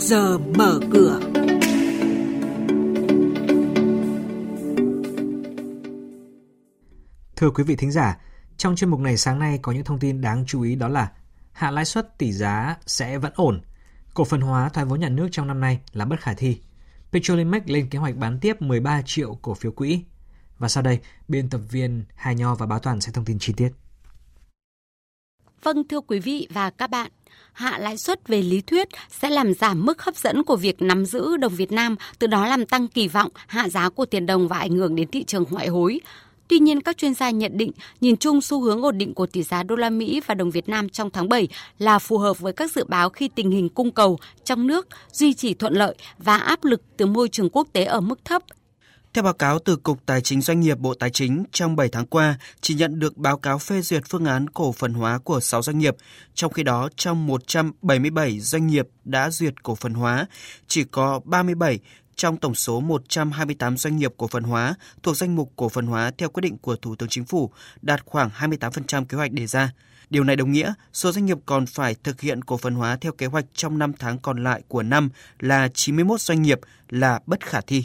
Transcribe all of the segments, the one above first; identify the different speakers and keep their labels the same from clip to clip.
Speaker 1: giờ mở cửa.
Speaker 2: Thưa quý vị thính giả, trong chuyên mục này sáng nay có những thông tin đáng chú ý đó là hạ lãi suất tỷ giá sẽ vẫn ổn, cổ phần hóa thoái vốn nhà nước trong năm nay là bất khả thi. Petrolimex lên kế hoạch bán tiếp 13 triệu cổ phiếu quỹ. Và sau đây, biên tập viên Hà Nho và Báo Toàn sẽ thông tin chi tiết.
Speaker 3: Vâng thưa quý vị và các bạn, hạ lãi suất về lý thuyết sẽ làm giảm mức hấp dẫn của việc nắm giữ đồng Việt Nam, từ đó làm tăng kỳ vọng hạ giá của tiền đồng và ảnh hưởng đến thị trường ngoại hối. Tuy nhiên, các chuyên gia nhận định nhìn chung xu hướng ổn định của tỷ giá đô la Mỹ và đồng Việt Nam trong tháng 7 là phù hợp với các dự báo khi tình hình cung cầu trong nước duy trì thuận lợi và áp lực từ môi trường quốc tế ở mức thấp
Speaker 4: theo báo cáo từ Cục Tài chính Doanh nghiệp Bộ Tài chính, trong 7 tháng qua, chỉ nhận được báo cáo phê duyệt phương án cổ phần hóa của 6 doanh nghiệp. Trong khi đó, trong 177 doanh nghiệp đã duyệt cổ phần hóa, chỉ có 37 trong tổng số 128 doanh nghiệp cổ phần hóa thuộc danh mục cổ phần hóa theo quyết định của Thủ tướng Chính phủ đạt khoảng 28% kế hoạch đề ra. Điều này đồng nghĩa số doanh nghiệp còn phải thực hiện cổ phần hóa theo kế hoạch trong 5 tháng còn lại của năm là 91 doanh nghiệp là bất khả thi.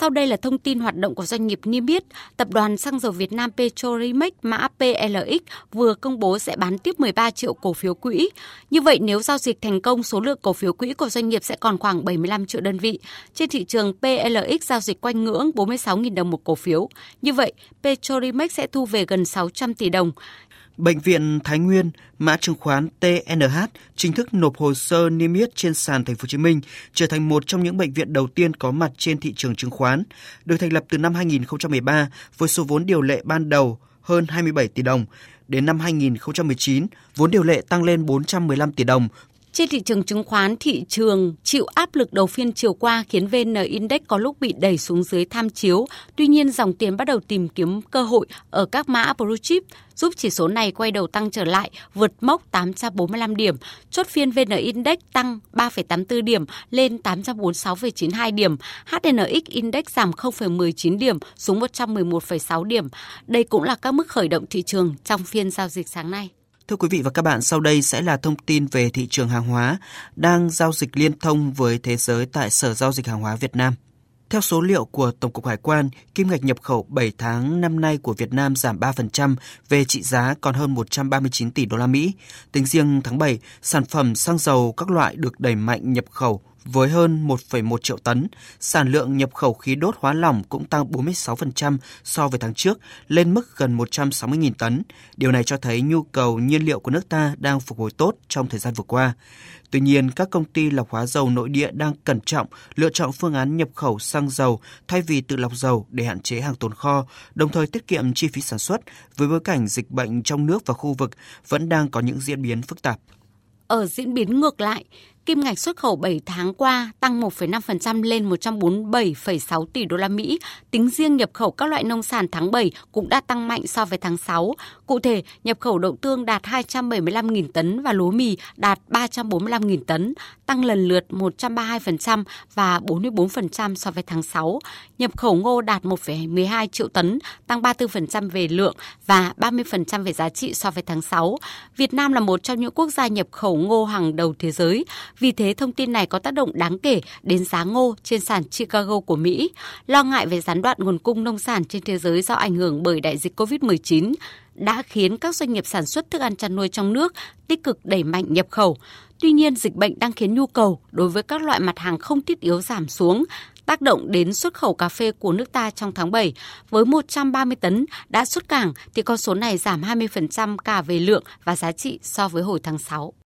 Speaker 3: Sau đây là thông tin hoạt động của doanh nghiệp niêm yết. Tập đoàn Xăng dầu Việt Nam Petrolimex mã PLX vừa công bố sẽ bán tiếp 13 triệu cổ phiếu quỹ. Như vậy nếu giao dịch thành công, số lượng cổ phiếu quỹ của doanh nghiệp sẽ còn khoảng 75 triệu đơn vị. Trên thị trường PLX giao dịch quanh ngưỡng 46.000 đồng một cổ phiếu. Như vậy, Petrolimex sẽ thu về gần 600 tỷ đồng.
Speaker 4: Bệnh viện Thái Nguyên, mã chứng khoán TNH chính thức nộp hồ sơ niêm yết trên sàn Thành phố Hồ Chí Minh, trở thành một trong những bệnh viện đầu tiên có mặt trên thị trường chứng khoán. Được thành lập từ năm 2013 với số vốn điều lệ ban đầu hơn 27 tỷ đồng. Đến năm 2019, vốn điều lệ tăng lên 415 tỷ đồng
Speaker 3: trên thị trường chứng khoán, thị trường chịu áp lực đầu phiên chiều qua khiến VN Index có lúc bị đẩy xuống dưới tham chiếu. Tuy nhiên, dòng tiền bắt đầu tìm kiếm cơ hội ở các mã blue chip giúp chỉ số này quay đầu tăng trở lại, vượt mốc 845 điểm. Chốt phiên VN Index tăng 3,84 điểm lên 846,92 điểm. HNX Index giảm 0,19 điểm xuống 111,6 điểm. Đây cũng là các mức khởi động thị trường trong phiên giao dịch sáng nay.
Speaker 4: Thưa quý vị và các bạn, sau đây sẽ là thông tin về thị trường hàng hóa đang giao dịch liên thông với thế giới tại Sở Giao dịch Hàng hóa Việt Nam. Theo số liệu của Tổng cục Hải quan, kim ngạch nhập khẩu 7 tháng năm nay của Việt Nam giảm 3% về trị giá còn hơn 139 tỷ đô la Mỹ. Tính riêng tháng 7, sản phẩm xăng dầu các loại được đẩy mạnh nhập khẩu với hơn 1,1 triệu tấn, sản lượng nhập khẩu khí đốt hóa lỏng cũng tăng 46% so với tháng trước, lên mức gần 160.000 tấn. Điều này cho thấy nhu cầu nhiên liệu của nước ta đang phục hồi tốt trong thời gian vừa qua. Tuy nhiên, các công ty lọc hóa dầu nội địa đang cẩn trọng lựa chọn phương án nhập khẩu xăng dầu thay vì tự lọc dầu để hạn chế hàng tồn kho, đồng thời tiết kiệm chi phí sản xuất với bối cảnh dịch bệnh trong nước và khu vực vẫn đang có những diễn biến phức tạp.
Speaker 3: Ở diễn biến ngược lại, kim ngạch xuất khẩu 7 tháng qua tăng 1,5% lên 147,6 tỷ đô la Mỹ. Tính riêng nhập khẩu các loại nông sản tháng 7 cũng đã tăng mạnh so với tháng 6. Cụ thể, nhập khẩu đậu tương đạt 275.000 tấn và lúa mì đạt 345.000 tấn, tăng lần lượt 132% và 44% so với tháng 6. Nhập khẩu ngô đạt 1,12 triệu tấn, tăng 34% về lượng và 30% về giá trị so với tháng 6. Việt Nam là một trong những quốc gia nhập khẩu ngô hàng đầu thế giới. Vì thế, thông tin này có tác động đáng kể đến giá ngô trên sàn Chicago của Mỹ. Lo ngại về gián đoạn nguồn cung nông sản trên thế giới do ảnh hưởng bởi đại dịch COVID-19 đã khiến các doanh nghiệp sản xuất thức ăn chăn nuôi trong nước tích cực đẩy mạnh nhập khẩu. Tuy nhiên, dịch bệnh đang khiến nhu cầu đối với các loại mặt hàng không thiết yếu giảm xuống, tác động đến xuất khẩu cà phê của nước ta trong tháng 7. Với 130 tấn đã xuất cảng thì con số này giảm 20% cả về lượng và giá trị so với hồi tháng 6.